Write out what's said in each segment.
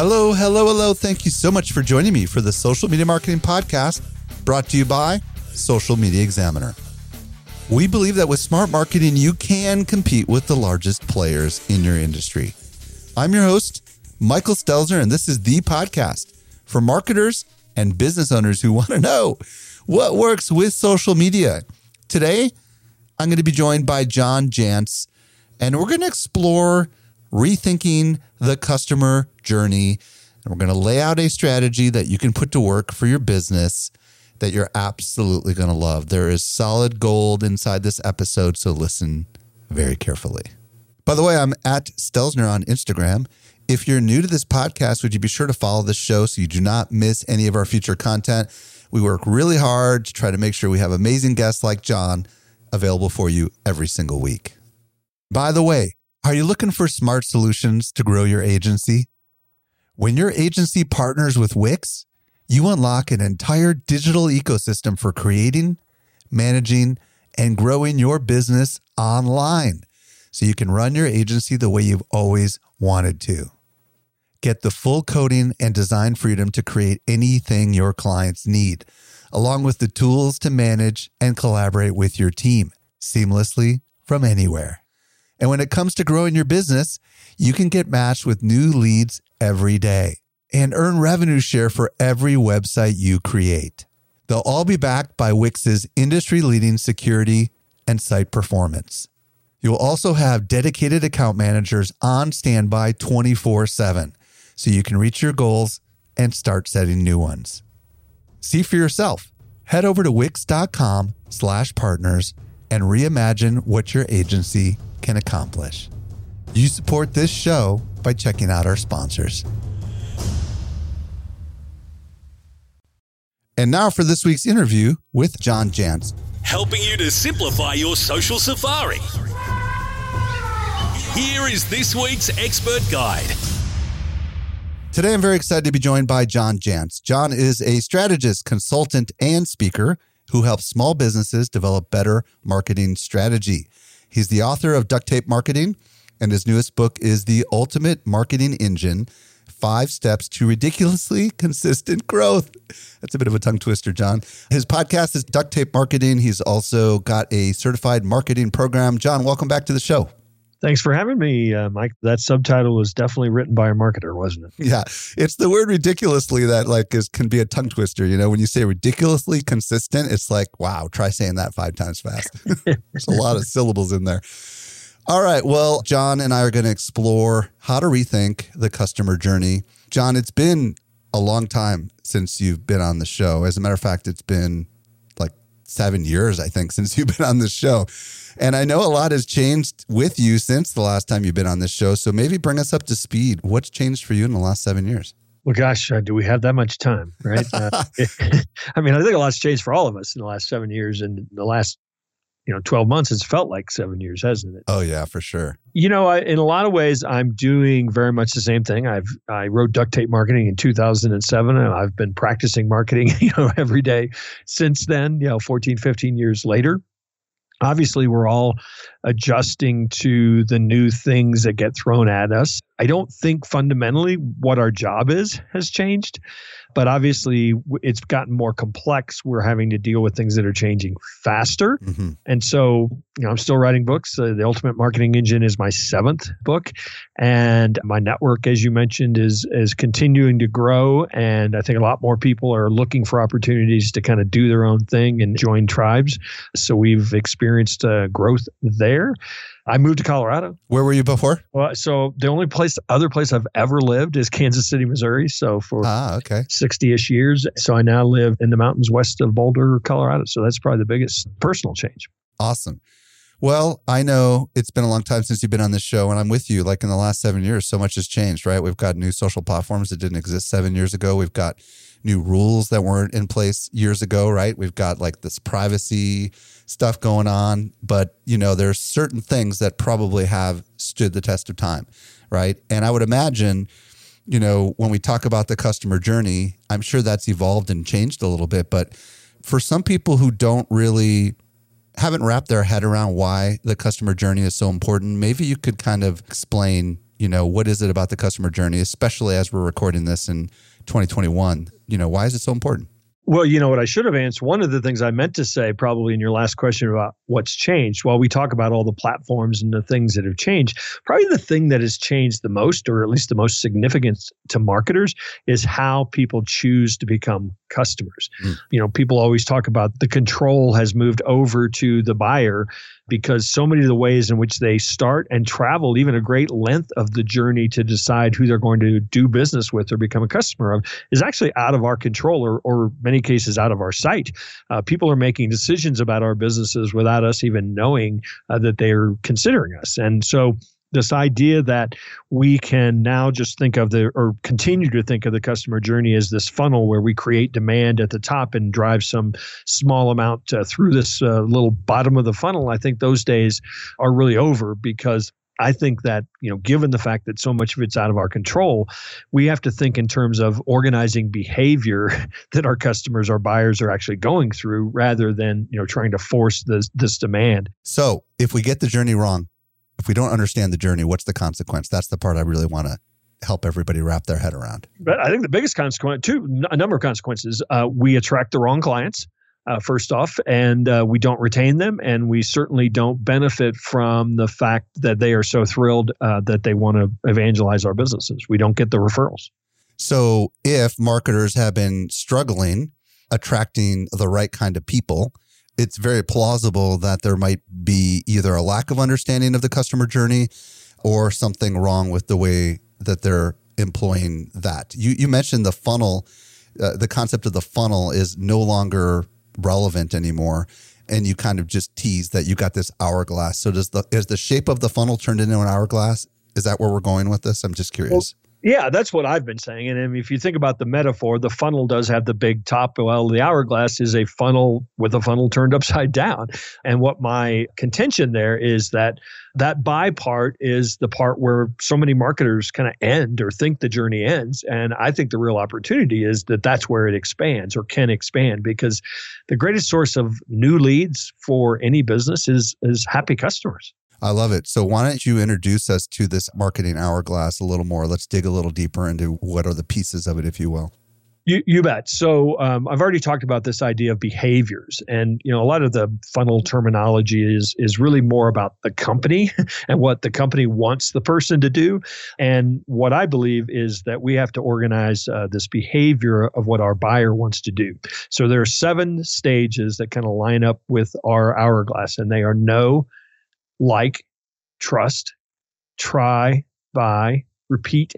Hello, hello, hello. Thank you so much for joining me for the Social Media Marketing Podcast brought to you by Social Media Examiner. We believe that with smart marketing, you can compete with the largest players in your industry. I'm your host, Michael Stelzner, and this is the podcast for marketers and business owners who want to know what works with social media. Today, I'm going to be joined by John Jantsch, and we're going to explore rethinking the customer journey. And we're going to lay out a strategy that you can put to work for your business that you're absolutely going to love. There is solid gold inside this episode, so listen very carefully. By the way, I'm at Stelzner on Instagram. If you're new to this podcast, would you be sure to follow this show so you do not miss any of our future content? We work really hard to try to make sure we have amazing guests like John available for you every single week. By the way, are you looking for smart solutions to grow your agency? When your agency partners with Wix, you unlock an entire digital ecosystem for creating, managing, and growing your business online so you can run your agency the way you've always wanted to. Get the full coding and design freedom to create anything your clients need, along with the tools to manage and collaborate with your team seamlessly from anywhere. And when it comes to growing your business, you can get matched with new leads every day and earn revenue share for every website you create. They'll all be backed by Wix's industry leading security and site performance. You'll also have dedicated account managers on standby 24 7 so you can reach your goals and start setting new ones. See for yourself. Head over to wix.com slash partners and reimagine what your agency can accomplish. You support this show by checking out our sponsors. And now for this week's interview with John Jantsch, Helping you to simplify your social safari. Here is this week's expert guide. Today, I'm very excited to be joined by John Jantsch. John is a strategist, consultant, and speaker who helps small businesses develop better marketing strategy. He's the author of Duct Tape Marketing, and his newest book is The Ultimate Marketing Engine Five Steps to Ridiculously Consistent Growth. That's a bit of a tongue twister, John. His podcast is Duct Tape Marketing. He's also got a certified marketing program. John, welcome back to the show. Thanks for having me, uh, Mike. That subtitle was definitely written by a marketer, wasn't it? Yeah, it's the word ridiculously that like is can be a tongue twister. You know, when you say ridiculously consistent, it's like wow. Try saying that five times fast. There's a lot of syllables in there. All right. Well, John and I are going to explore how to rethink the customer journey. John, it's been a long time since you've been on the show. As a matter of fact, it's been seven years, I think, since you've been on the show. And I know a lot has changed with you since the last time you've been on this show. So maybe bring us up to speed. What's changed for you in the last seven years? Well, gosh, uh, do we have that much time, right? Uh, I mean, I think a lot's changed for all of us in the last seven years. And the last, you know, 12 months, it's felt like seven years, hasn't it? Oh, yeah, for sure. You know, I, in a lot of ways, I'm doing very much the same thing. I've I wrote duct tape marketing in 2007, and I've been practicing marketing, you know, every day since then. You know, 14, 15 years later obviously we're all adjusting to the new things that get thrown at us. I don't think fundamentally what our job is has changed but obviously it's gotten more complex. We're having to deal with things that are changing faster. Mm-hmm. and so you know i'm still writing books. Uh, the ultimate marketing engine is my seventh book and my network as you mentioned is is continuing to grow and i think a lot more people are looking for opportunities to kind of do their own thing and join tribes. So we've experienced uh, growth there there. I moved to Colorado. Where were you before? Well, so the only place, other place I've ever lived is Kansas City, Missouri. So for ah, okay, sixty-ish years, so I now live in the mountains west of Boulder, Colorado. So that's probably the biggest personal change. Awesome. Well, I know it's been a long time since you've been on this show, and I'm with you. Like in the last seven years, so much has changed, right? We've got new social platforms that didn't exist seven years ago. We've got new rules that weren't in place years ago, right? We've got like this privacy stuff going on, but you know, there's certain things that probably have stood the test of time, right? And I would imagine, you know, when we talk about the customer journey, I'm sure that's evolved and changed a little bit, but for some people who don't really haven't wrapped their head around why the customer journey is so important, maybe you could kind of explain, you know, what is it about the customer journey, especially as we're recording this in 2021? You know, why is it so important? Well, you know what I should have answered. One of the things I meant to say, probably in your last question about what's changed, while we talk about all the platforms and the things that have changed, probably the thing that has changed the most, or at least the most significant to marketers, is how people choose to become customers. Mm. You know, people always talk about the control has moved over to the buyer because so many of the ways in which they start and travel even a great length of the journey to decide who they're going to do business with or become a customer of is actually out of our control or, or many cases out of our sight. Uh, people are making decisions about our businesses without us even knowing uh, that they are considering us. And so this idea that we can now just think of the or continue to think of the customer journey as this funnel where we create demand at the top and drive some small amount uh, through this uh, little bottom of the funnel i think those days are really over because I think that, you know, given the fact that so much of it's out of our control, we have to think in terms of organizing behavior that our customers, our buyers are actually going through rather than, you know, trying to force this this demand. So if we get the journey wrong, if we don't understand the journey, what's the consequence? That's the part I really want to help everybody wrap their head around. But I think the biggest consequence, too, a number of consequences. Uh, we attract the wrong clients. Uh, first off, and uh, we don't retain them, and we certainly don't benefit from the fact that they are so thrilled uh, that they want to evangelize our businesses. We don't get the referrals. So, if marketers have been struggling attracting the right kind of people, it's very plausible that there might be either a lack of understanding of the customer journey or something wrong with the way that they're employing that. You you mentioned the funnel, uh, the concept of the funnel is no longer relevant anymore, and you kind of just tease that you got this hourglass. So does the is the shape of the funnel turned into an hourglass? Is that where we're going with this? I'm just curious. Well, yeah, that's what I've been saying. And if you think about the metaphor, the funnel does have the big top. Well, the hourglass is a funnel with a funnel turned upside down. And what my contention there is that that buy part is the part where so many marketers kind of end or think the journey ends. And I think the real opportunity is that that's where it expands or can expand because the greatest source of new leads for any business is is happy customers. I love it. So why don't you introduce us to this marketing hourglass a little more? Let's dig a little deeper into what are the pieces of it, if you will. You, you bet. So um, I've already talked about this idea of behaviors, and you know a lot of the funnel terminology is is really more about the company and what the company wants the person to do. And what I believe is that we have to organize uh, this behavior of what our buyer wants to do. So there are seven stages that kind of line up with our hourglass, and they are know, like, trust, try, buy, repeat,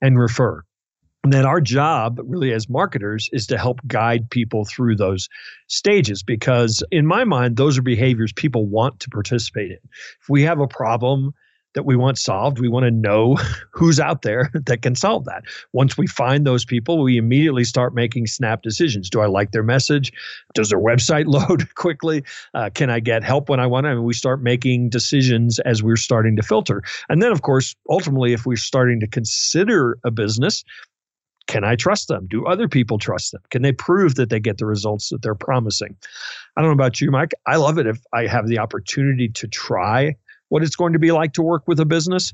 and refer. And then our job, really, as marketers, is to help guide people through those stages because, in my mind, those are behaviors people want to participate in. If we have a problem that we want solved, we want to know who's out there that can solve that. Once we find those people, we immediately start making snap decisions. Do I like their message? Does their website load quickly? Uh, can I get help when I want to? I mean, we start making decisions as we're starting to filter. And then, of course, ultimately, if we're starting to consider a business, can I trust them? Do other people trust them? Can they prove that they get the results that they're promising? I don't know about you, Mike. I love it if I have the opportunity to try what it's going to be like to work with a business.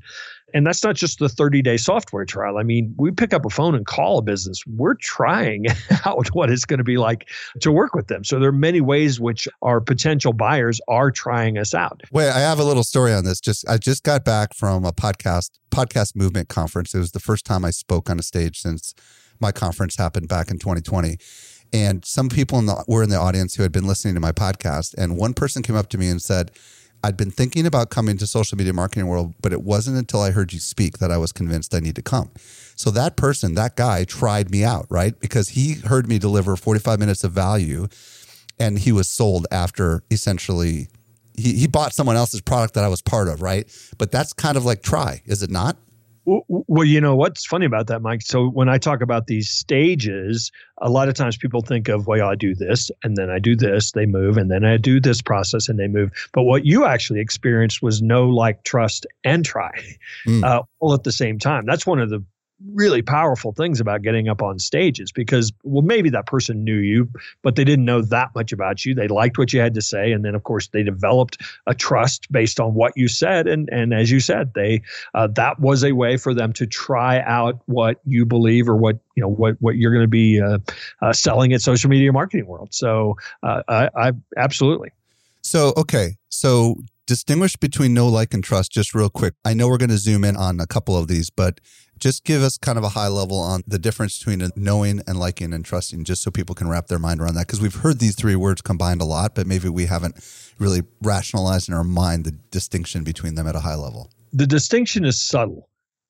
And that's not just the 30 day software trial. I mean, we pick up a phone and call a business. We're trying out what it's going to be like to work with them. So there are many ways which our potential buyers are trying us out. Wait, I have a little story on this. Just I just got back from a podcast podcast movement conference. It was the first time I spoke on a stage since my conference happened back in 2020 and some people in the, were in the audience who had been listening to my podcast and one person came up to me and said I'd been thinking about coming to social media marketing world, but it wasn't until I heard you speak that I was convinced I need to come. So that person, that guy tried me out, right? Because he heard me deliver 45 minutes of value and he was sold after essentially he, he bought someone else's product that I was part of, right? But that's kind of like try, is it not? Well, you know what's funny about that, Mike. So when I talk about these stages, a lot of times people think of, well, I do this, and then I do this, they move, and then I do this process, and they move. But what you actually experienced was no like, trust, and try, mm. uh, all at the same time. That's one of the really powerful things about getting up on stages because well maybe that person knew you but they didn't know that much about you. They liked what you had to say and then of course they developed a trust based on what you said and and as you said they uh, that was a way for them to try out what you believe or what you know what what you're going to be uh, uh, selling at social media marketing world. So uh, I, I absolutely. So okay. So distinguish between know like and trust just real quick i know we're going to zoom in on a couple of these but just give us kind of a high level on the difference between knowing and liking and trusting, just so people can wrap their mind around that. Because we've heard these three words combined a lot, but maybe we haven't really rationalized in our mind the distinction between them at a high level. The distinction is subtle,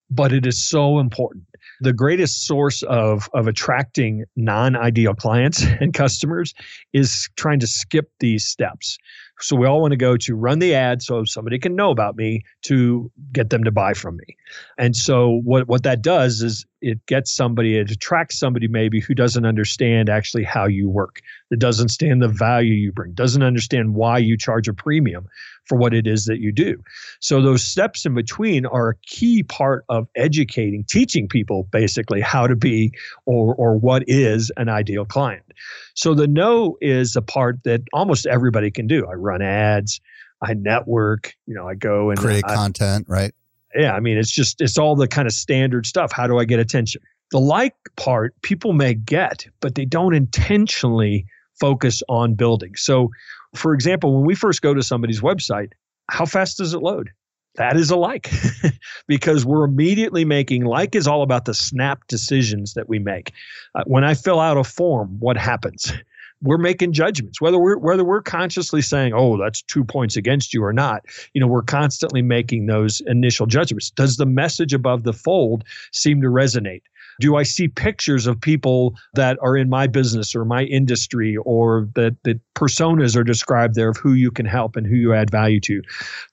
but it is so important. The greatest source of, of attracting non ideal clients and customers is trying to skip these steps. So we all want to go to run the ad so somebody can know about me to get them to buy from me. And so what what that does is it gets somebody it attracts somebody maybe who doesn't understand actually how you work, that doesn't understand the value you bring, doesn't understand why you charge a premium for what it is that you do. So those steps in between are a key part of educating, teaching people basically how to be or or what is an ideal client. So the no is a part that almost everybody can do. I run ads, I network, you know, I go and create I, content, right? Yeah, I mean, it's just it's all the kind of standard stuff. How do I get attention? The like part people may get, but they don't intentionally focus on building. So, for example, when we first go to somebody's website, how fast does it load? that is a like because we're immediately making like is all about the snap decisions that we make uh, when i fill out a form what happens we're making judgments whether we're whether we're consciously saying oh that's two points against you or not you know we're constantly making those initial judgments does the message above the fold seem to resonate do I see pictures of people that are in my business or my industry or that the personas are described there of who you can help and who you add value to?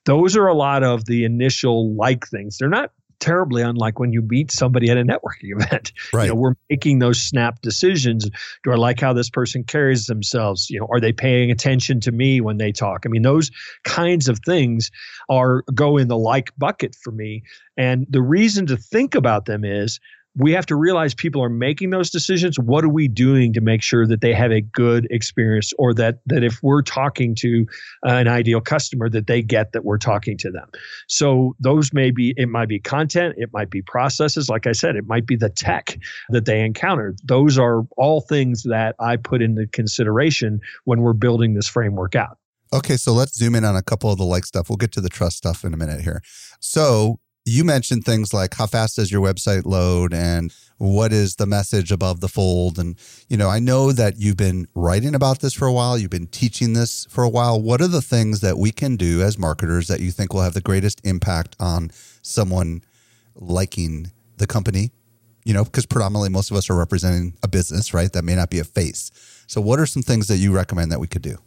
Those are a lot of the initial like things. They're not terribly unlike when you meet somebody at a networking event. Right. You know, we're making those snap decisions. Do I like how this person carries themselves? You know, are they paying attention to me when they talk? I mean, those kinds of things are go in the like bucket for me. And the reason to think about them is we have to realize people are making those decisions. What are we doing to make sure that they have a good experience, or that that if we're talking to uh, an ideal customer, that they get that we're talking to them. So those may be it might be content, it might be processes. Like I said, it might be the tech that they encounter. Those are all things that I put into consideration when we're building this framework out. Okay, so let's zoom in on a couple of the like stuff. We'll get to the trust stuff in a minute here. So you mentioned things like how fast does your website load and what is the message above the fold? And you know i know that you've been writing about this for a while. You've been teaching this for a while. What are the things that we can do as marketers that you think will have the greatest impact on someone liking the company? You know because predominantly most of us are representing a business right? That may not be a face. So what are some things that you recommend that we could do?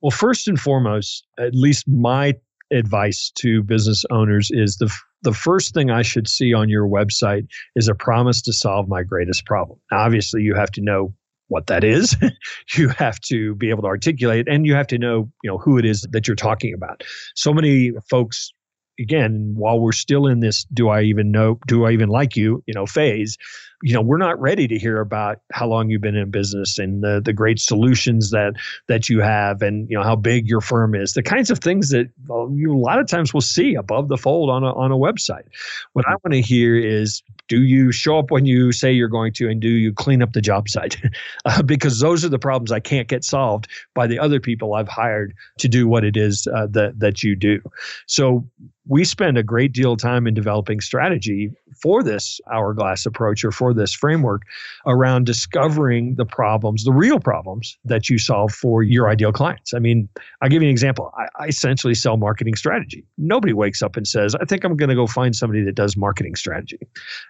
Well first and foremost at least my advice to business owners is the the first thing I should see on your website is a promise to solve my greatest problem. Now, obviously, you have to know what that is. you have to be able to articulate and you have to know, you know, who it is that you're talking about. So many folks again, while we're still in this do I even know do I even like you, you know, phase, you know we're not ready to hear about how long you've been in business and the, the great solutions that that you have and you know how big your firm is the kinds of things that you a lot of times will see above the fold on a, on a website. What i want to hear is do you show up when you say you're going to and do you clean up the job site? Uh, because those are the problems i can't get solved by the other people i've hired to do what it is uh, that that you do. So we spend a great deal of time in developing strategy for this hourglass approach or for this framework around discovering the problems, the real problems that you solve for your ideal clients. I mean, I'll give you an example. I, I essentially sell marketing strategy. Nobody wakes up and says, I think I'm going to go find somebody that does marketing strategy.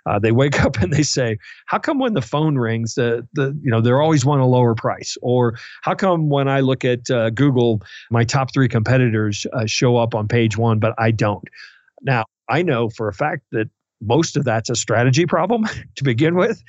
Uh, they wake up and they say, How come when the phone rings, the, the you know, they're always want a lower price? Or how come when I look at uh, Google, my top three competitors uh, show up on page one, but I don't? Now, I know for a fact that most of that's a strategy problem to begin with.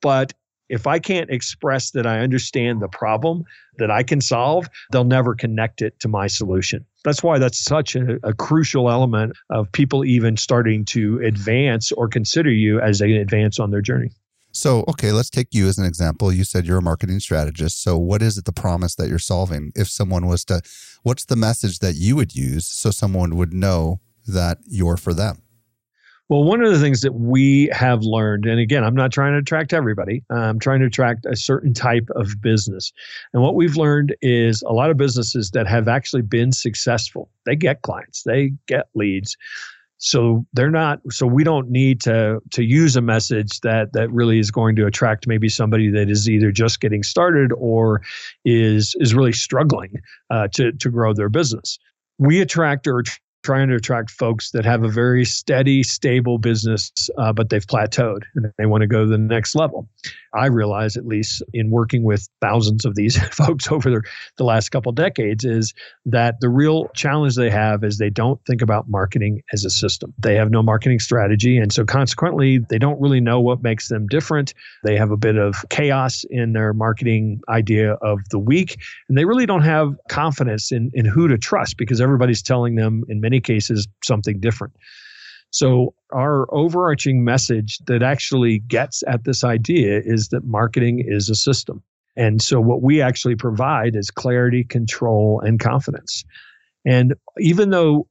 But if I can't express that I understand the problem that I can solve, they'll never connect it to my solution. That's why that's such a, a, crucial element of people even starting to advance or consider you as they advance on their journey. So, okay, let's take you as an example. You said you're a marketing strategist. So, what is it the promise that you're solving? If someone was to, what's the message that you would use so someone would know that you're for them? Well, one of the things that we have learned, and again, I'm not trying to attract everybody, I'm trying to attract a certain type of business. And what we've learned is a lot of businesses that have actually been successful, they get clients, they get leads. So they're not so we don't need to to use a message that that really is going to attract maybe somebody that is either just getting started or is is really struggling uh, to to grow their business. We attract or trying to attract folks that have a very steady, stable business, uh, but they've plateaued and they want to go to the next level. I realize, at least in working with thousands of these folks over the, the last couple decades, is that the real challenge they have is they don't think about marketing as a system. They have no marketing strategy. And so, consequently, they don't really know what makes them different. They have a bit of chaos in their marketing idea of the week. And they really don't have confidence in, in who to trust because everybody's telling them, in many cases, something different. So, our overarching message that actually gets at this idea is that marketing is a system. And so, what we actually provide is clarity, control, and confidence. And even though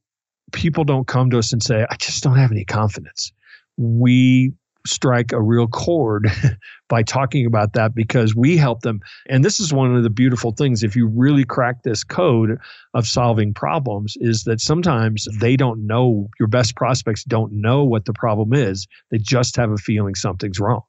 people don't come to us and say, I just don't have any confidence, we strike a real chord by talking about that because we help them. And this is one of the beautiful things. If you really crack this code of solving problems, is that sometimes they don't know, your best prospects don't know what the problem is. They just have a feeling something's wrong.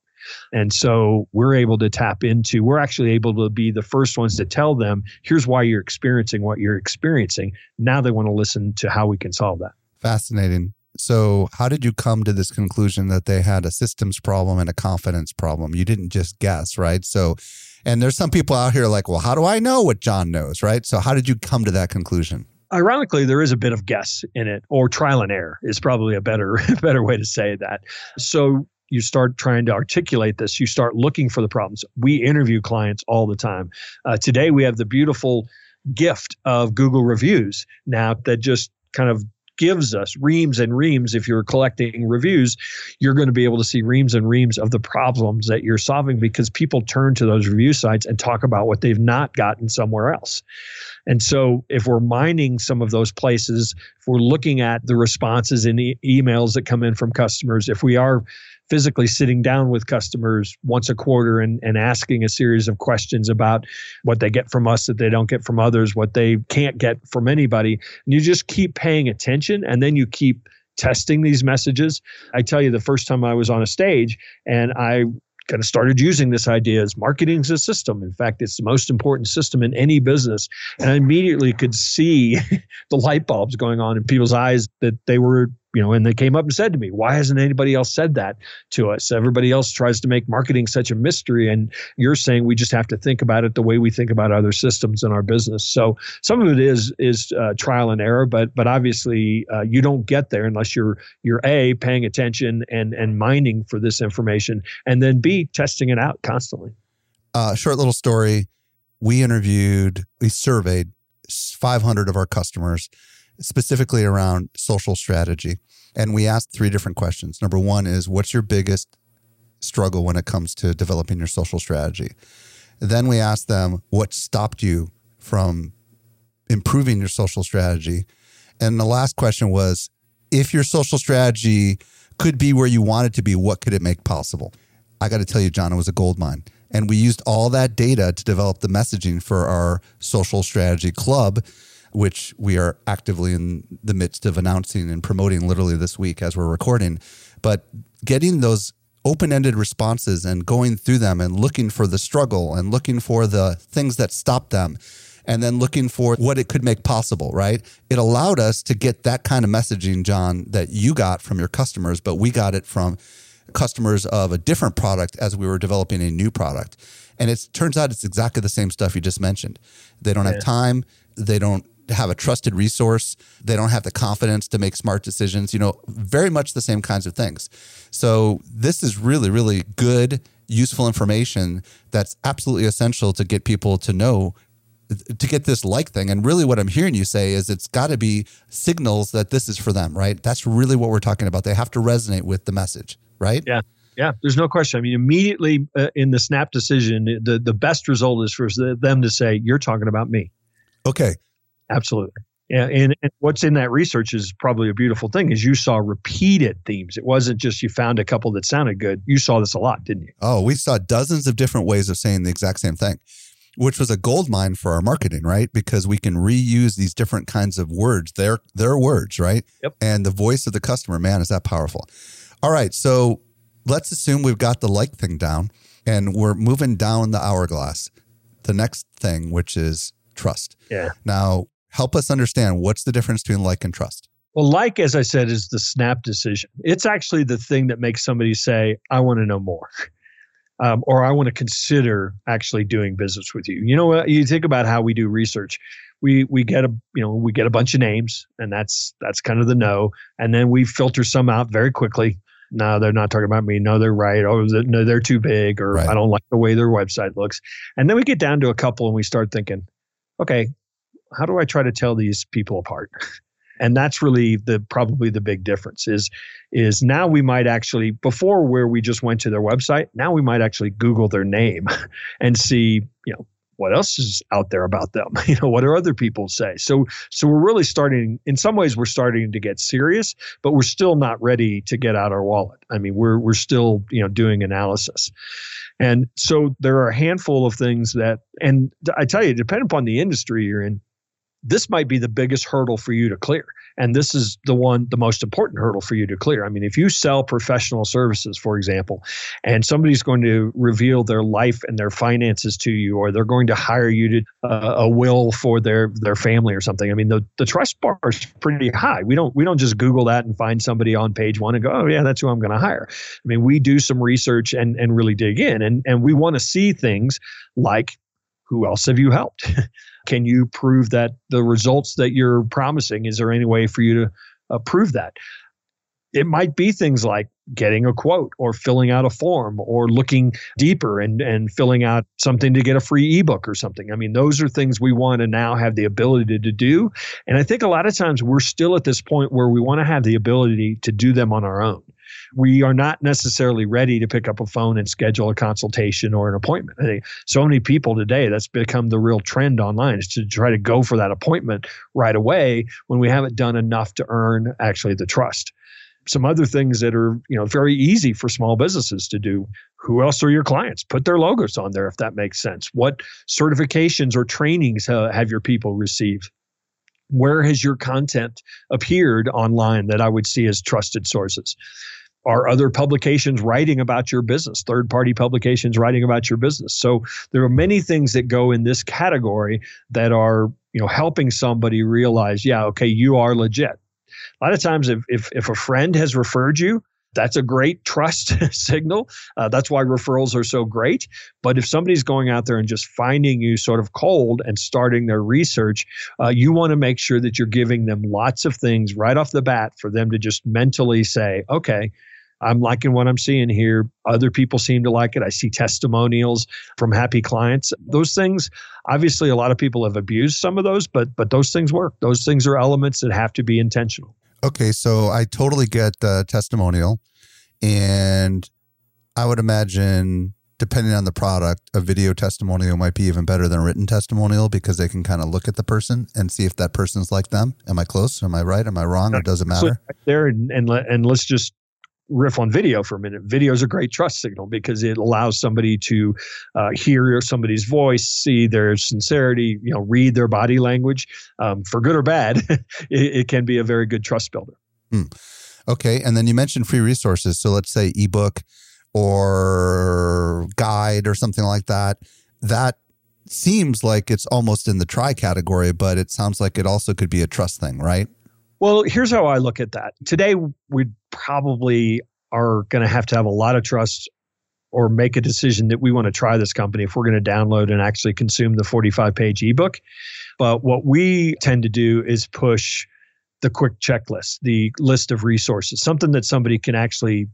And so we're able to tap into, we're actually able to be the first ones to tell them, here's why you're experiencing what you're experiencing. Now they want to listen to how we can solve that. Fascinating. So, how did you come to this conclusion that they had a systems problem and a confidence problem? You didn't just guess, right? So, and there's some people out here like, well, how do I know what John knows, right? So, how did you come to that conclusion? Ironically, there is a bit of guess in it, or trial and error is probably a better better way to say that. So, you start trying to articulate this. You start looking for the problems. We interview clients all the time. Uh, today, we have the beautiful gift of Google reviews now that just kind of gives us reams and reams. If you're collecting reviews, you're going to be able to see reams and reams of the problems that you're solving because people turn to those review sites and talk about what they've not gotten somewhere else. And so, if we're mining some of those places, if we're looking at the responses in the emails that come in from customers, if we are physically sitting down with customers once a quarter and, and asking a series of questions about what they get from us that they don't get from others, what they can't get from anybody. And you just keep paying attention and then you keep testing these messages. I tell you, the first time I was on a stage and I kind of started using this idea as marketing as a system. In fact, it's the most important system in any business. And I immediately could see the light bulbs going on in people's eyes that they were you know, and they came up and said to me, why hasn't anybody else said that to us? Everybody else tries to make marketing such a mystery. And you're saying we just have to think about it the way we think about other systems in our business. So some of it is, is uh, trial and error, but, but obviously uh, you don't get there unless you're, you're A, paying attention and, and mining for this information, and then B, testing it out constantly. Uh, short little story. We interviewed, we surveyed 500 of our customers specifically around social strategy. And we asked three different questions. Number one is what's your biggest struggle when it comes to developing your social strategy? Then we asked them what stopped you from improving your social strategy. And the last question was if your social strategy could be where you want it to be, what could it make possible? I got to tell you, John, it was a gold mine. And we used all that data to develop the messaging for our social strategy club which we are actively in the midst of announcing and promoting literally this week as we're recording. But getting those open ended responses and going through them and looking for the struggle and looking for the things that stop them and then looking for what it could make possible, right? It allowed us to get that kind of messaging, John, that you got from your customers, but we got it from customers of a different product as we were developing a new product. And it turns out it's exactly the same stuff you just mentioned. They don't yeah. have time, they don't have a trusted resource, they don't have the confidence to make smart decisions, you know, very much the same kinds of things. So this is really, really good, useful information that's absolutely essential to get people to know to get this like thing. And really, what I'm hearing you say is it's got to be signals that this is for them, right? That's really what we're talking about. They have to resonate with the message, right? Yeah. Yeah, there's no question. I mean, immediately uh, in the snap decision, the, the best result is for them to say, You're talking about me. Okay. Absolutely. Yeah, and, and, what's in that research is probably a beautiful thing is you saw repeated themes. It wasn't just you found a couple that sounded good. You saw this a lot, didn't you? Oh, we saw dozens of different ways of saying the exact same thing, which was a gold mine for our marketing, right? Because we can reuse these different kinds of words. They're their words, right? Yep. And the voice of the customer, man, is that powerful. All right, so let's assume we've got the like thing down and we're moving down the hourglass. The next thing, which is trust. Yeah. Now, help us understand what's the difference between like and trust. Well, like, as I said, is the snap decision. It's actually the thing that makes somebody say, I want to know more. Um, or I want to consider actually doing business with you. You know, what? you think about how we do research. We we get a you know we get a bunch of names, and that's that's kind of the no, and then we filter some out very quickly. No, they're not talking about me. No, they're right. Oh, no, they're too big, or right. I don't like the way their website looks. And then we get down to a couple, and we start thinking, okay, how do I try to tell these people apart? and that's really the probably the big difference is is now we might actually before where we just went to their website now we might actually google their name and see you know what else is out there about them? You know what do other people say? So so we're really starting in some ways we're starting to get serious but we're still not ready to get out our wallet. I mean we're we're still you know doing analysis. And so there are a handful of things that and i tell you depending upon the industry you're in this might be the biggest hurdle for you to clear. And this is the one, the most important hurdle for you to clear. I mean, if you sell professional services, for example, and somebody's going to reveal their life and their finances to you, or they're going to hire you to uh, a will for their their family or something. I mean, the, the trust bar is pretty high. We don't we don't just Google that and find somebody on page one and go, oh yeah, that's who I'm going to hire. I mean, we do some research and and really dig in, and and we want to see things like who else have you helped? Can you prove that the results that you're promising? Is there any way for you to uh, prove that? It might be things like getting a quote or filling out a form or looking deeper and, and filling out something to get a free ebook or something. I mean, those are things we want to now have the ability to do. And I think a lot of times we're still at this point where we want to have the ability to do them on our own we are not necessarily ready to pick up a phone and schedule a consultation or an appointment. I think so many people today that's become the real trend online is to try to go for that appointment right away when we haven't done enough to earn actually the trust some other things that are you know very easy for small businesses to do. Who else are your clients? Put their logos on there if that makes sense. What certifications or trainings uh, have your people received where has your content appeared online that i would see as trusted sources? Are other publications writing about your business, third party publications writing about your business. So there are many things that go in this category that are, you know, helping somebody realize, yeah, okay, you are legit. A lot of times if if, if a friend has referred you, that's a great trust signal. Uh, that's why referrals are so great. But if somebody's going out there and just finding you sort of cold and starting their research, uh, you want to make sure that you're giving them lots of things right off the bat for them to just mentally say, okay, I'm liking what I'm seeing here. Other people seem to like it. I see testimonials from happy clients. Those things, obviously, a lot of people have abused some of those, but but those things work. Those things are elements that have to be intentional. Okay, so I totally get the testimonial, and I would imagine depending on the product, a video testimonial might be even better than a written testimonial because they can kind of look at the person and see if that person's like them. Am I close? Am I right? Am I wrong? Or does it matter? there and and, and let's just riff on video for a minute. Video is a great trust signal because it allows somebody to uh, hear somebody's voice, see their sincerity, you know, read their body language. Um, for good or bad, it, it, can be a very good trust builder. Hmm. Okay, and then you mentioned free resources. So let's say ebook or guide or something like that. That seems like it's almost in the try category, but it sounds like it also could be a trust thing, right? Well, here's how I look at that. Today, we probably are going to have to have a lot of trust or make a decision that we want to try this company if we're going to download and actually consume the 45 page ebook. But what we tend to do is push the quick checklist, the list of resources, something that somebody can actually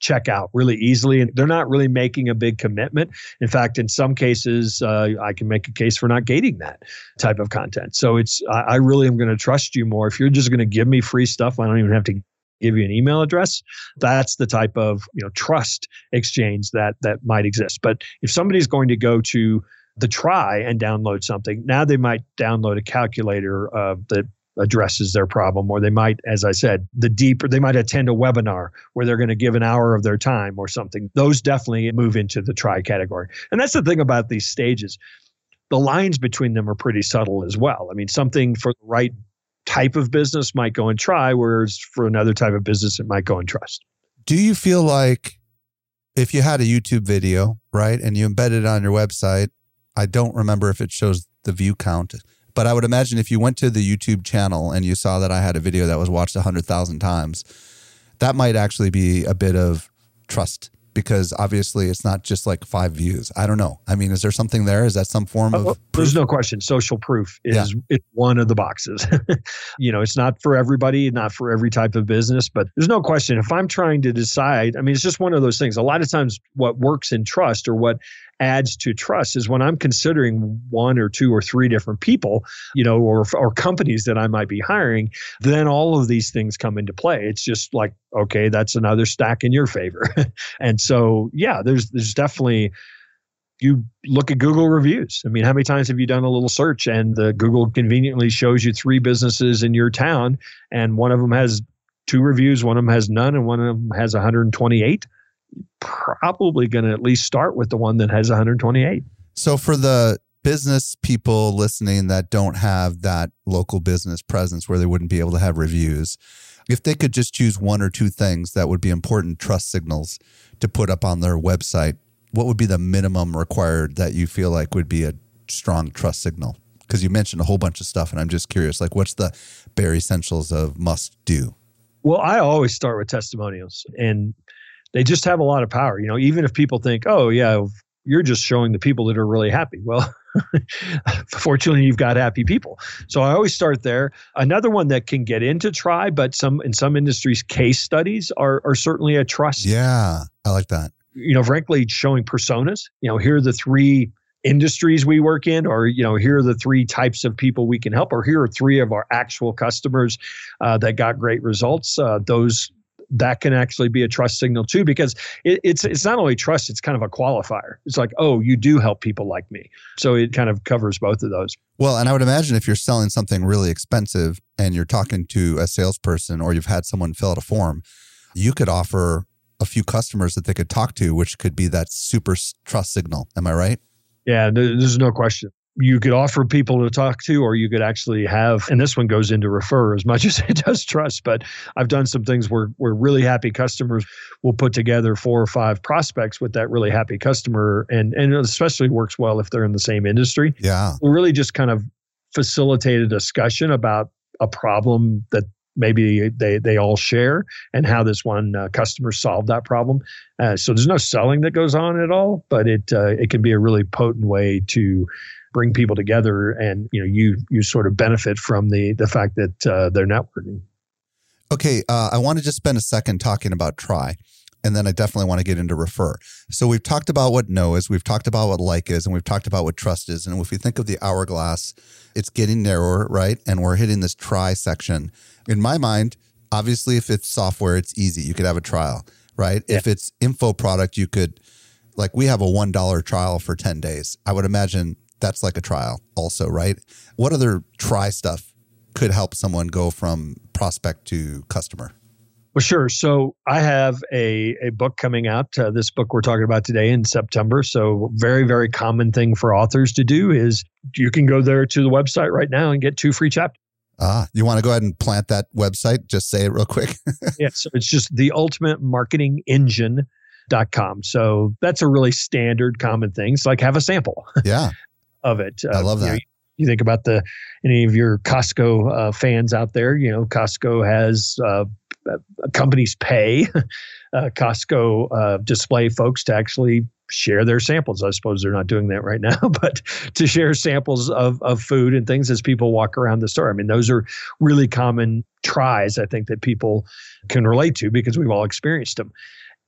check out really easily. And they're not really making a big commitment. In fact, in some cases, uh, I can make a case for not gating that type of content. So it's, I, I really am going to trust you more. If you're just going to give me free stuff, I don't even have to give you an email address that's the type of you know trust exchange that that might exist but if somebody's going to go to the try and download something now they might download a calculator uh, that addresses their problem or they might as i said the deeper they might attend a webinar where they're going to give an hour of their time or something. Those definitely move into the try category and that's the thing about these stages. The lines between them are pretty subtle as well. I mean something for the right type of business might go and try whereas for another type of business it might go and trust. Do you feel like if you had a youtube video right and you embedded it on your website i don't remember if it shows the view count but I would imagine if you went to the YouTube channel and you saw that I had a video that was watched 100,000 times, that might actually be a bit of trust because obviously it's not just like five views. I don't know. I mean, is there something there? Is that some form oh, of? Oh, proof? There's no question. Social proof is yeah. it's one of the boxes. you know, it's not for everybody, not for every type of business, but there's no question. If I'm trying to decide, I mean, it's just one of those things. A lot of times, what works in trust or what adds to trust is when I'm considering one or two or three different people, you know, or or companies that I might be hiring, then all of these things come into play. It's just like, okay, that's another stack in your favor. and so, yeah, there's there's definitely you look at Google reviews. I mean, how many times have you done a little search and the Google conveniently shows you three businesses in your town and one of them has two reviews, one of them has none, and one of them has 128? Probably going to at least start with the one that has 128. So for the business people listening that don't have that local business presence where they wouldn't be able to have reviews, if they could just choose one or two things that would be important trust signals to put up on their website, what would be the minimum required that you feel like would be a strong trust signal? Because you mentioned a whole bunch of stuff, and I'm just curious, like what's the bare essentials of must do? Well, I always start with testimonials, and they just have a lot of power. You know, even if people think, oh, yeah, you're just showing the people that are really happy. Well, fortunately, you've got happy people. So I always start there. Another one that can get into try, but some in some industries, case studies are are certainly a trust. Yeah, I like that. You know, frankly, showing personas. You know, here are the three industries we work in or you know here are the three types of people we can help or here are three of our actual customers uh, that got great results uh, those that can actually be a trust signal too because it, it's it's not only trust it's kind of a qualifier. It's like oh you do help people like me. So it kind of covers both of those. Well and i would imagine if you're selling something really expensive and you're talking to a salesperson or you've had someone fill out a form you could offer a few customers that they could talk to which could be that super trust signal. Am i right? Yeah there's no question you could offer people to talk to, or you could actually have, and this one goes into refer as much as it does trust. But I've done some things where, where really happy customers will put together four or five prospects with that really happy customer. And, and it especially works well if they're in the same industry. Yeah. We really just kind of facilitate a discussion about a problem that maybe they they all share and how this one uh, customer solved that problem. Uh, so there's no selling that goes on at all, but it uh, it can be a really potent way to bring people together and you know you you sort of benefit from the the fact that uh, they're networking. Okay uh, i want to just spend a second talking about try and then i definitely want to get into refer. So we've talked about what know is we've talked about what like is and we've talked about what trust is and if we think of the hourglass it's getting narrower right? And we're hitting this try section. In my mind obviously if it's software it's easy. You could have a trial right? Yeah. if it's info product you could like we have a $1 trial for 10 days. I would imagine that's like a trial also, right? What other try stuff could help someone go from prospect to customer? Well, sure. So I have a, a book coming out. Uh, this book we're talking about today in September. So very, very common thing for authors to do is you can go there to the website right now and get two free chapters. Ah, you want to go ahead and plant that website? Just say it real quick. yeah. So it's just the ultimate marketing engine. Dot com. So that's a really standard common thing. It's like have a sample. Yeah. Of it. I love that. You, know, you, think about the any of your Costco uh, fans out there. You know, Costco has uh, companies pay uh, Costco uh, display folks to actually share their samples. I suppose they're not doing that right now, but to share samples of, of food and things as people walk around the store. I mean, those are really common tries, I think, that people can relate to because we've all experienced them.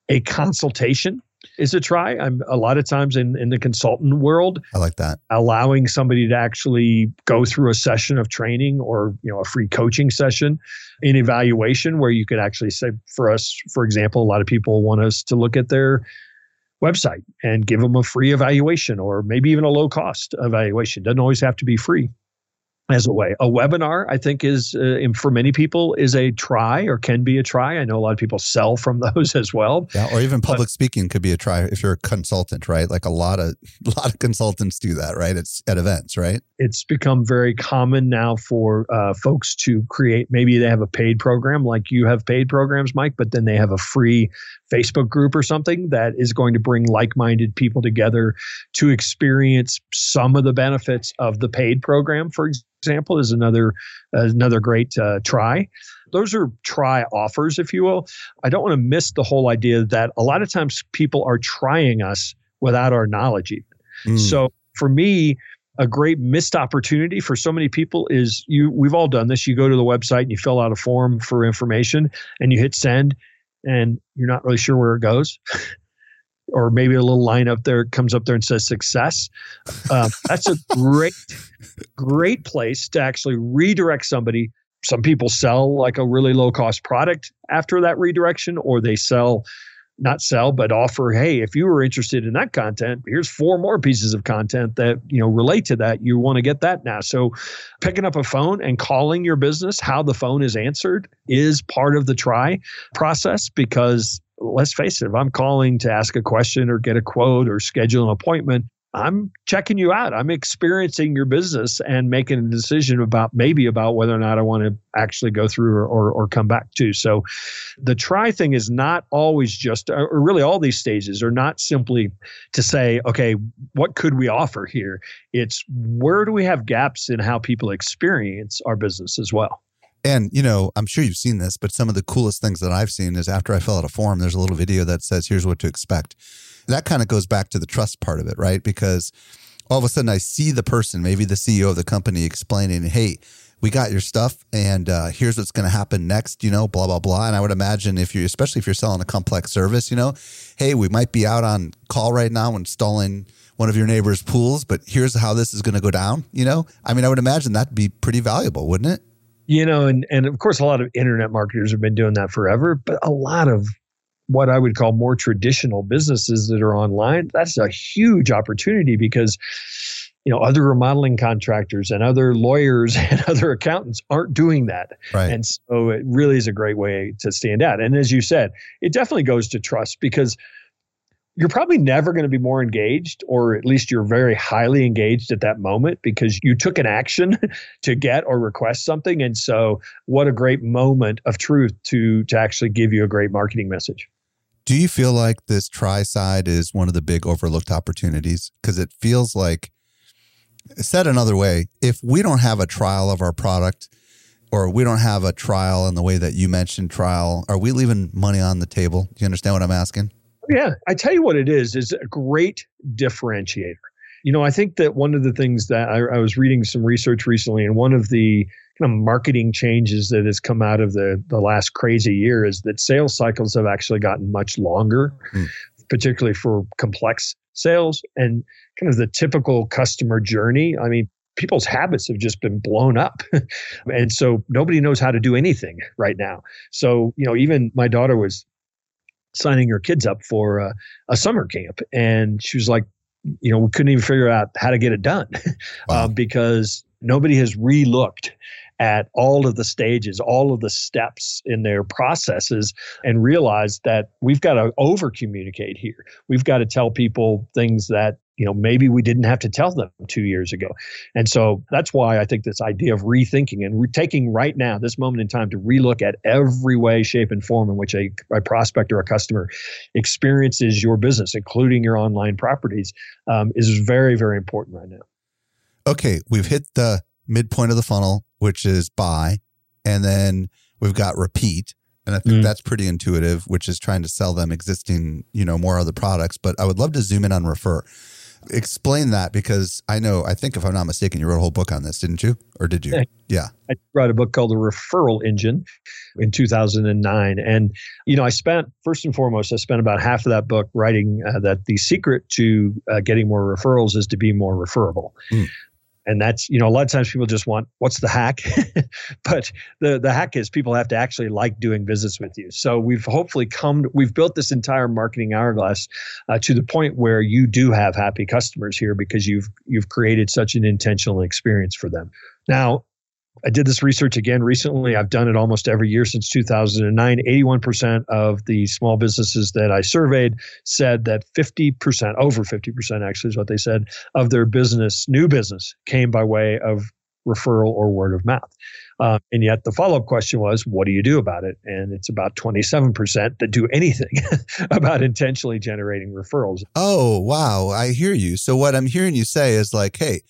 A consultation is a try. I'm a lot of times in, in the consultant world. I like that. Allowing somebody to actually go through a session of training or, you know, a free coaching session in evaluation where you could actually say for us, for example, a lot of people want us to look at their website and give them a free evaluation or maybe even a low cost evaluation. Doesn't always have to be free as a way. A webinar, I think, is uh, for many people is a try or can be a try. I know a lot of people sell from those as well. Yeah, or even public but, speaking could be a try if you're a consultant, right? Like a lot of a lot of consultants do that, right? It's at events, right? It's become very common now for uh, folks to create. Maybe they have a paid program, like you have paid programs, Mike, but then they have a free Facebook group or something that is going to bring like-minded people together to experience some of the benefits of the paid program, for example example is another uh, another great uh, try. Those are try offers, if you will. I don't want to miss the whole idea that a lot of times people are trying us without our knowledge. Even. Mm. So for me, a great missed opportunity for so many people is you. We've all done this. You go to the website and you fill out a form for information, and you hit send, and you're not really sure where it goes. or maybe a little line up there comes up there and says success. Um, that's a great, great place to actually redirect somebody. Some people sell like a really low cost product after that redirection, or they sell not sell, but offer, hey, if you were interested in that content, here's four more pieces of content that, you know, relate to that. You want to get that now. So picking up a phone and calling your business, how the phone is answered is part of the try process because let's face it, if I'm calling to ask a question or get a quote or schedule an appointment, I'm checking you out. I'm experiencing your business and making a decision about maybe about whether or not I want to actually go through or, or, or come back to. So the try thing is not always just, or really all these stages are not simply to say, okay, what could we offer here? It's where do we have gaps in how people experience our business as well. And, you know, I'm sure you've seen this, but some of the coolest things that I've seen is after I fill out a form, there's a little video that says, here's what to expect. That kind of goes back to the trust part of it, right? Because all of a sudden I see the person, maybe the CEO of the company, explaining, hey, we got your stuff and uh, here's what's going to happen next, you know, blah, blah, blah. And I would imagine if you, especially if you're selling a complex service, you know, hey, we might be out on call right now installing one of your neighbor's pools, but here's how this is going to go down, you know? I mean, I would imagine that'd be pretty valuable, wouldn't it? you know, and and of course, a lot of internet marketers have been doing that forever, but a lot of what I would call more traditional businesses that are online, that's a huge opportunity because you know other remodeling contractors and other lawyers and other accountants aren't doing that right. and so it really is a great way to stand out and as you said it definitely goes to trust because you're probably never going to be more engaged, or at least you're very highly engaged at that moment because you took an action to get or request something. And so, what a great moment of truth to to actually give you a great marketing message. Do you feel like this try side is one of the big overlooked opportunities? Because it feels like, said another way, if we don't have a trial of our product, or we don't have a trial in the way that you mentioned trial, are we leaving money on the table? Do you understand what I'm asking? Yeah, I tell you what it is is a great differentiator. You know, I think that one of the things that I, I was reading some research recently, and one of the kind of marketing changes that has come out of the the last crazy year is that sales cycles have actually gotten much longer, mm. particularly for complex sales and kind of the typical customer journey. I mean, people's habits have just been blown up. and so nobody knows how to do anything right now. So, you know, even my daughter was signing her kids up for a, a summer camp, and she was like, you know, we couldn't even figure out how to get it done wow. uh, because nobody has relooked at all of the stages, all of the steps in their processes, and realize that we've got to over communicate here. We've got to tell people things that you know maybe we didn't have to tell them two years ago. And so that's why i think this idea of rethinking and re- taking right now this moment in time to relook at every way shape and form in which a, a prospect or a customer experiences your business including your online properties um, is very very important right now. Okay we've hit the midpoint of the funnel which is buy and then we've got repeat and I think mm. that's pretty intuitive, which is trying to sell them existing, you know, more other products. But I would love to zoom in on refer. Explain that because I know, I think if I'm not mistaken, you wrote a whole book on this, didn't you? Or did you? Yeah. yeah. I wrote a book called The Referral Engine in 2009. And, you know, I spent, first and foremost, I spent about half of that book writing uh, that the secret to uh, getting more referrals is to be more referable. Mm and that's you know a lot of times people just want what's the hack? But the the hack is people have to actually like doing business with you. So we've hopefully come we've built this entire marketing hourglass uh, to the point where you do have happy customers here because you've you've created such an intentional experience for them. Now I did this research again recently. I've done it almost every year since 2009. 81% of the small businesses that I surveyed said that 50%, over 50% actually is what they said, of their business, new business, came by way of referral or word of mouth. Um, and yet the follow up question was, what do you do about it? And it's about 27% that do anything about intentionally generating referrals. Oh, wow. I hear you. So, what I'm hearing you say is like, hey,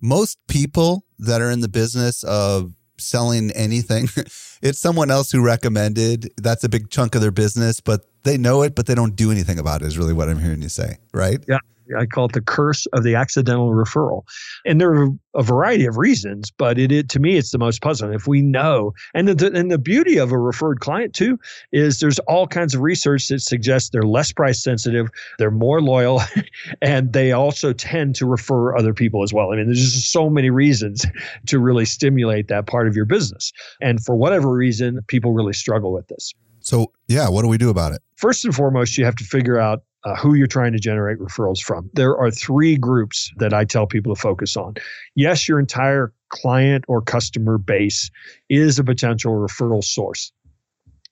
most people that are in the business of selling anything, it's someone else who recommended. That's a big chunk of their business, but they know it, but they don't do anything about it, is really what I'm hearing you say, right? Yeah. I call it the curse of the accidental referral. And there are a variety of reasons, but it, it to me it's the most puzzling. If we know, and the and the beauty of a referred client too is there's all kinds of research that suggests they're less price sensitive, they're more loyal, and they also tend to refer other people as well. I mean, there's just so many reasons to really stimulate that part of your business. And for whatever reason, people really struggle with this. So, yeah, what do we do about it? First and foremost, you have to figure out uh, who you're trying to generate referrals from. There are three groups that I tell people to focus on. Yes, your entire client or customer base is a potential referral source.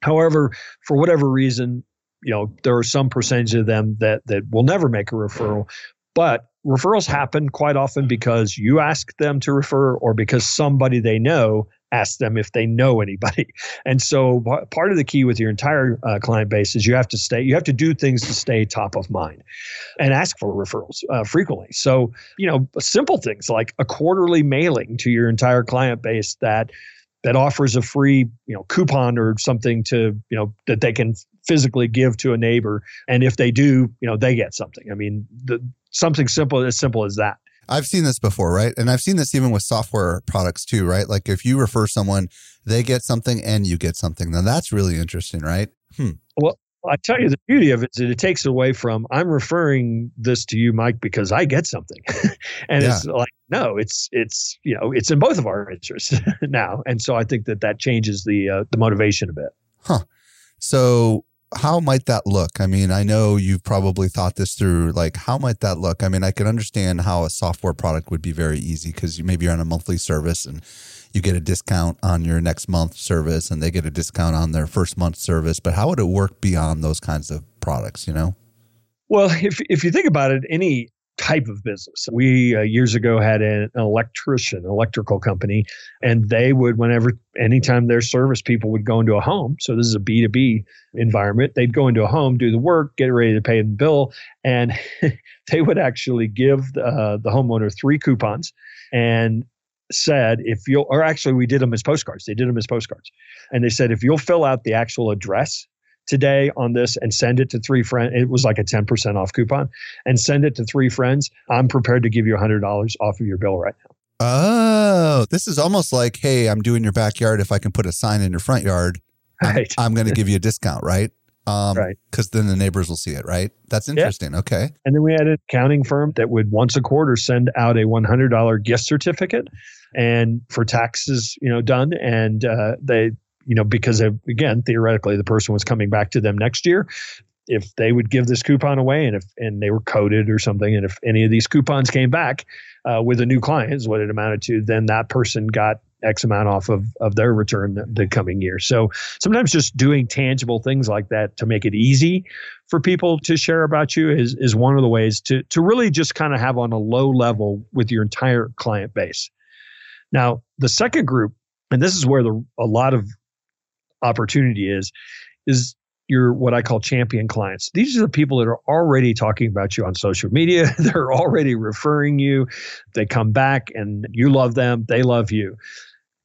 However, for whatever reason, you know, there are some percentage of them that that will never make a referral, but referrals happen quite often because you ask them to refer or because somebody they know ask them if they know anybody. And so part of the key with your entire uh, client base is you have to stay, you have to do things to stay top of mind and ask for referrals uh, frequently. So, you know, simple things like a quarterly mailing to your entire client base that that offers a free, you know, coupon or something to, you know, that they can physically give to a neighbor and if they do, you know, they get something. I mean, the something simple as simple as that. I've seen this before, right? And I've seen this even with software products too, right? Like if you refer someone, they get something and you get something. Now that's really interesting, right? Hmm. Well, I tell you, the beauty of it is that it takes away from I'm referring this to you, Mike, because I get something, and yeah. it's like no, it's it's you know it's in both of our interests now, and so I think that that changes the uh, the motivation a bit. Huh. So how might that look? I mean, I know you've probably thought this through. Like, how might that look? I mean, I can understand how a software product would be very easy because you maybe you're on a monthly service and you get a discount on your next month service and they get a discount on their first month service. But how would it work beyond those kinds of products, you know? Well, if, if you think about it, any type of business. We uh, years ago had an electrician, electrical company, and they would, whenever, anytime their service people would go into a home, so this is a B2B environment, they'd go into a home, do the work, get ready to pay the bill, and they would actually give uh, the homeowner three coupons and said if you'll or actually we did them as postcards they did them as postcards and they said if you'll fill out the actual address today on this and send it to three friends. It was like a 10% off coupon and send it to three friends. I'm prepared to give you $100 off of your bill right now. Oh, this is almost like, hey, I'm doing your backyard. If I can put a sign in your front yard, right. I'm, I'm going to give you a discount, right? Um, right. Because then the neighbors will see it, right? That's interesting. Yeah. Okay. And then we had an accounting firm that would once a quarter send out a $100 gift certificate and for taxes, you know, done. And uh, they you know, because again, theoretically, the person was coming back to them next year. If they would give this coupon away, and if and they were coded or something, and if any of these coupons came back uh, with a new client, is what it amounted to, then that person got X amount off of, of their return the, the coming year. So sometimes just doing tangible things like that to make it easy for people to share about you is, is one of the ways to, to really just kind of have on a low level with your entire client base. Now, the second group, and this is where the, a lot of opportunity is, is your what I call champion clients. These are the people that are already talking about you on social media. They're already referring you. They come back and you love them, they love you.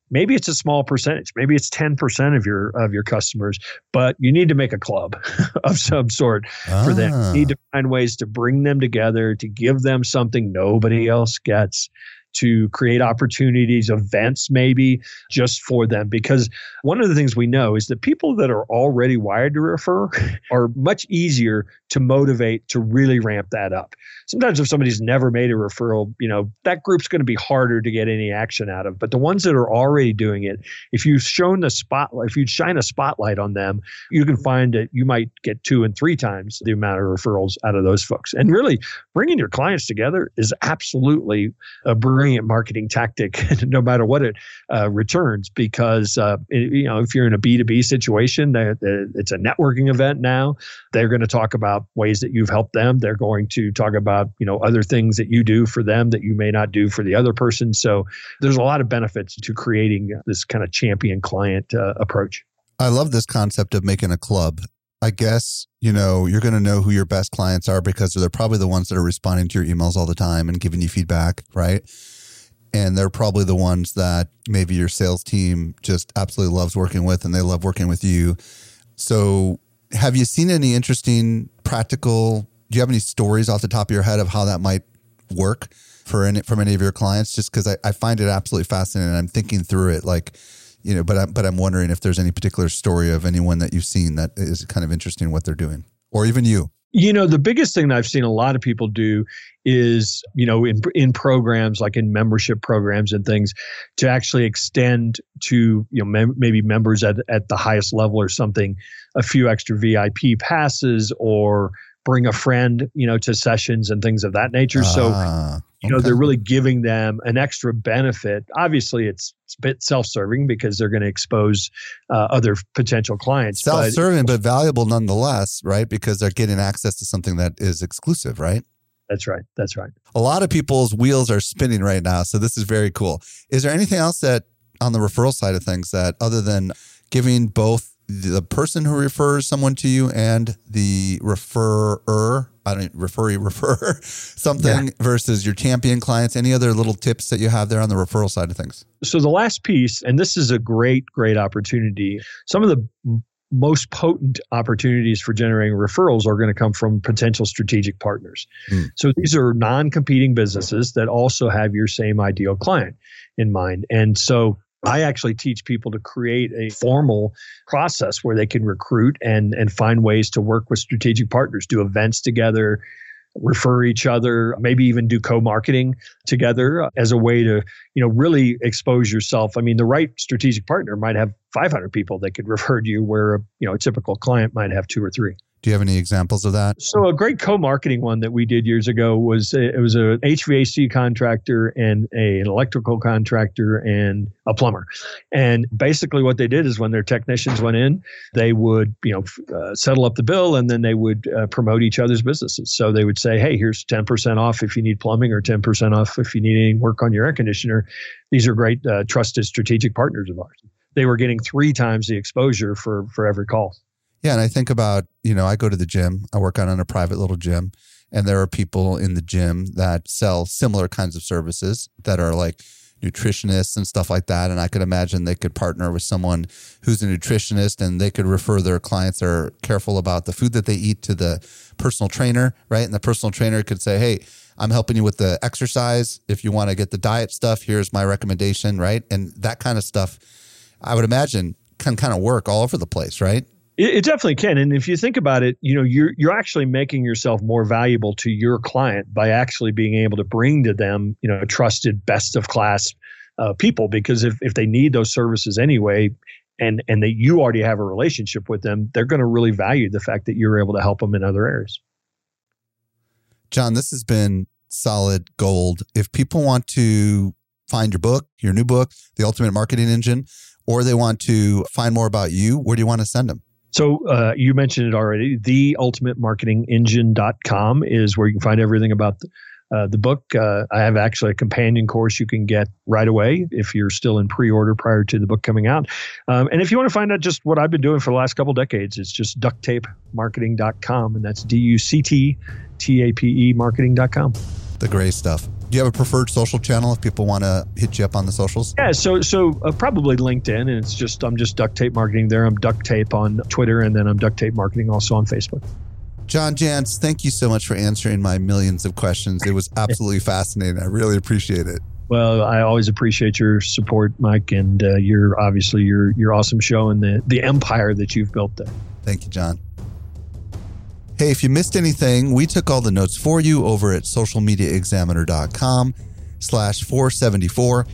Maybe it's a small percentage. Maybe it's 10% of your of your customers, but you need to make a club of some sort ah. for them. You need to ah. find ways to bring them together, to give them something nobody else gets to create opportunities, events maybe just for them. Because one of the things we know is that people that are already wired to refer are much easier to motivate to really ramp that up. Sometimes if somebody's never made a referral, you know, that group's going to be harder to get any action out of. But the ones that are already doing it, if you've shown the spotlight, if you shine a spotlight on them, you can find that you might get two and three times the amount of referrals out of those folks. And really bringing your clients together is absolutely a brilliant marketing tactic, no matter what it uh, returns, because, uh, it, you know, if you're in a B2B situation, it's a networking event now, they're going to talk about ways that you've helped them. They're going to talk about, you know, other things that you do for them that you may not do for the other person. So there's a lot of benefits to creating this kind of champion client uh, approach. I love this concept of making a club. I guess, you know, you're going to know who your best clients are because they're probably the ones that are responding to your emails all the time and giving you feedback, right? And they're probably the ones that maybe your sales team just absolutely loves working with and they love working with you. So have you seen any interesting practical? Do you have any stories off the top of your head of how that might work for any from any of your clients? Just because I, I find it absolutely fascinating. I'm thinking through it, like you know, but I'm but I'm wondering if there's any particular story of anyone that you've seen that is kind of interesting what they're doing, or even you. You know, the biggest thing that I've seen a lot of people do is, you know, in in programs like in membership programs and things, to actually extend to you know mem- maybe members at at the highest level or something, a few extra VIP passes or bring a friend, you know, to sessions and things of that nature. so, ah, you know, okay. they're really giving them an extra benefit. Obviously, it's, it's a bit self-serving because they're going to expose uh, other potential clients. Self-serving, but, but valuable nonetheless, right? Because they're getting access to something that is exclusive, right? That's right. That's right. A lot of people's wheels are spinning right now, so this is very cool. Is there anything else that on the referral side of things that other than giving both the person who refers someone to you and the referrer I don't refer you refer something yeah. versus your champion clients. Any other little tips that you have there on the referral side of things? So the last piece, and this is a great, great opportunity. Some of the most potent opportunities for generating referrals are going to come from potential strategic partners. Mm. So these are non-competing businesses that also have your same ideal client in mind. And so I actually teach people to create a formal process where they can recruit and and find ways to work with strategic partners, do events together, refer each other, maybe even do co-marketing together uh, as a way to, you know, really expose yourself. I mean, the right strategic partner might have 500 people that could refer to you where, you know, a typical client might have two or three. Do you have any examples of that? So a great co-marketing one that we did years ago was it was a HVAC contractor and a, an electrical contractor and a plumber. And basically what they did is when their technicians went in, they would, you know, uh, settle up the bill and then they would uh, promote each other's businesses. So they would say, "Hey, here's 10% off if you need plumbing or 10% off if you need any work on your air conditioner." These are great uh, trusted strategic partners of ours. They were getting 3 times the exposure for for every call. Yeah, and I think about, you know, I go to the gym. I work out in a private little gym, and there are people in the gym that sell similar kinds of services that are like nutritionists and stuff like that. And I could imagine they could partner with someone who's a nutritionist and they could refer their clients that are careful about the food that they eat to the personal trainer, right? And the personal trainer could say, Hey, I'm helping you with the exercise. If you want to get the diet stuff, here's my recommendation, right? And that kind of stuff, I would imagine can kind of work all over the place, right? It, it, definitely can. And if you think about it, you know, you're you're actually making yourself more valuable to your client by actually being able to bring to them, you know, trusted, best of class uh, people. Because if if they need those services anyway, and and that you already have a relationship with them, they're going to really value the fact that you're able to help them in other areas. John, this has been solid gold. If people want to find your book, your new book, The Ultimate Marketing Engine, or they want to find more about you, where do you want to send them? So uh, you mentioned it already. The ultimatemarketingengine.com is where you can find everything about the, uh, the book. Uh, I have actually a companion course you can get right away if you're still in pre-order prior to the book coming out. Um, and if you want to find out just what I've been doing for the last couple decades, it's just ducttapemarketing.com, and that's D-U-C-T-T-A-P-E marketing.com. The gray stuff do you have a preferred social channel if people want to hit you up on the socials? Yeah, so so uh, probably LinkedIn, and it's just I'm just duct tape marketing there. I'm duct tape on Twitter, and then I'm duct tape marketing also on Facebook. John Jantsch, thank you so much for answering my millions of questions. It was absolutely fascinating. I really appreciate it. Well, I always appreciate your support, Mike, and uh, your obviously your your awesome show and the the empire that you've built there. Thank you, John. Hey, if you missed anything, we took all the notes for you over at socialmediaexaminer.com slash 474.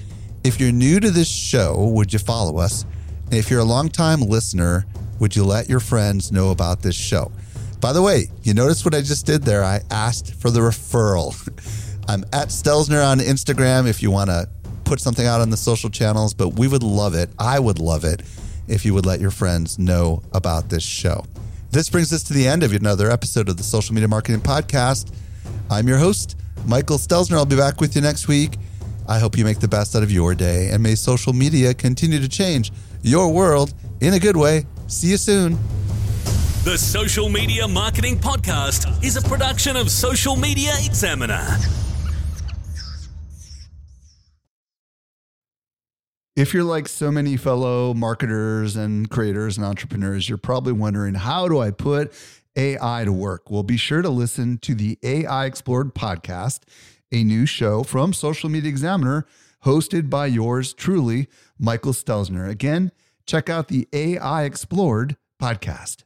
If you're new to this show, would you follow us? And if you're a longtime listener, would you let your friends know about this show? By the way, you notice what I just did there? I asked for the referral. I'm at Stelzner on Instagram if you want to put something out on the social channels, but we would love it. I would love it if you would let your friends know about this show. This brings us to the end of another episode of the Social Media Marketing Podcast. I'm your host, Michael Stelzner. I'll be back with you next week. I hope you make the best out of your day and may social media continue to change your world in a good way. See you soon. The Social Media Marketing Podcast is a production of Social Media Examiner. If you're like so many fellow marketers and creators and entrepreneurs, you're probably wondering, how do I put AI to work? Well, be sure to listen to the AI Explored podcast, a new show from Social Media Examiner, hosted by yours truly, Michael Stelzner. Again, check out the AI Explored podcast.